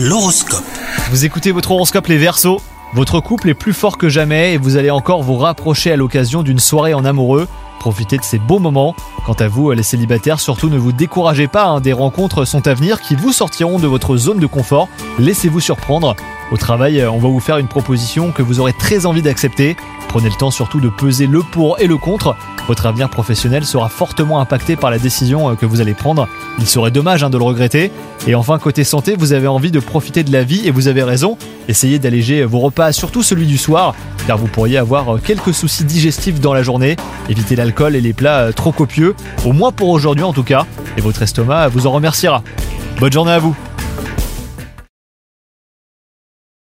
L'horoscope. Vous écoutez votre horoscope les Verseaux. Votre couple est plus fort que jamais et vous allez encore vous rapprocher à l'occasion d'une soirée en amoureux. Profitez de ces beaux moments. Quant à vous, les célibataires, surtout ne vous découragez pas, hein, des rencontres sont à venir qui vous sortiront de votre zone de confort. Laissez-vous surprendre. Au travail, on va vous faire une proposition que vous aurez très envie d'accepter. Prenez le temps surtout de peser le pour et le contre. Votre avenir professionnel sera fortement impacté par la décision euh, que vous allez prendre. Il serait dommage hein, de le regretter. Et enfin, côté santé, vous avez envie de profiter de la vie et vous avez raison. Essayez d'alléger vos repas, surtout celui du soir, car vous pourriez avoir euh, quelques soucis digestifs dans la journée. Évitez l'alcool et les plats euh, trop copieux, au moins pour aujourd'hui en tout cas, et votre estomac vous en remerciera. Bonne journée à vous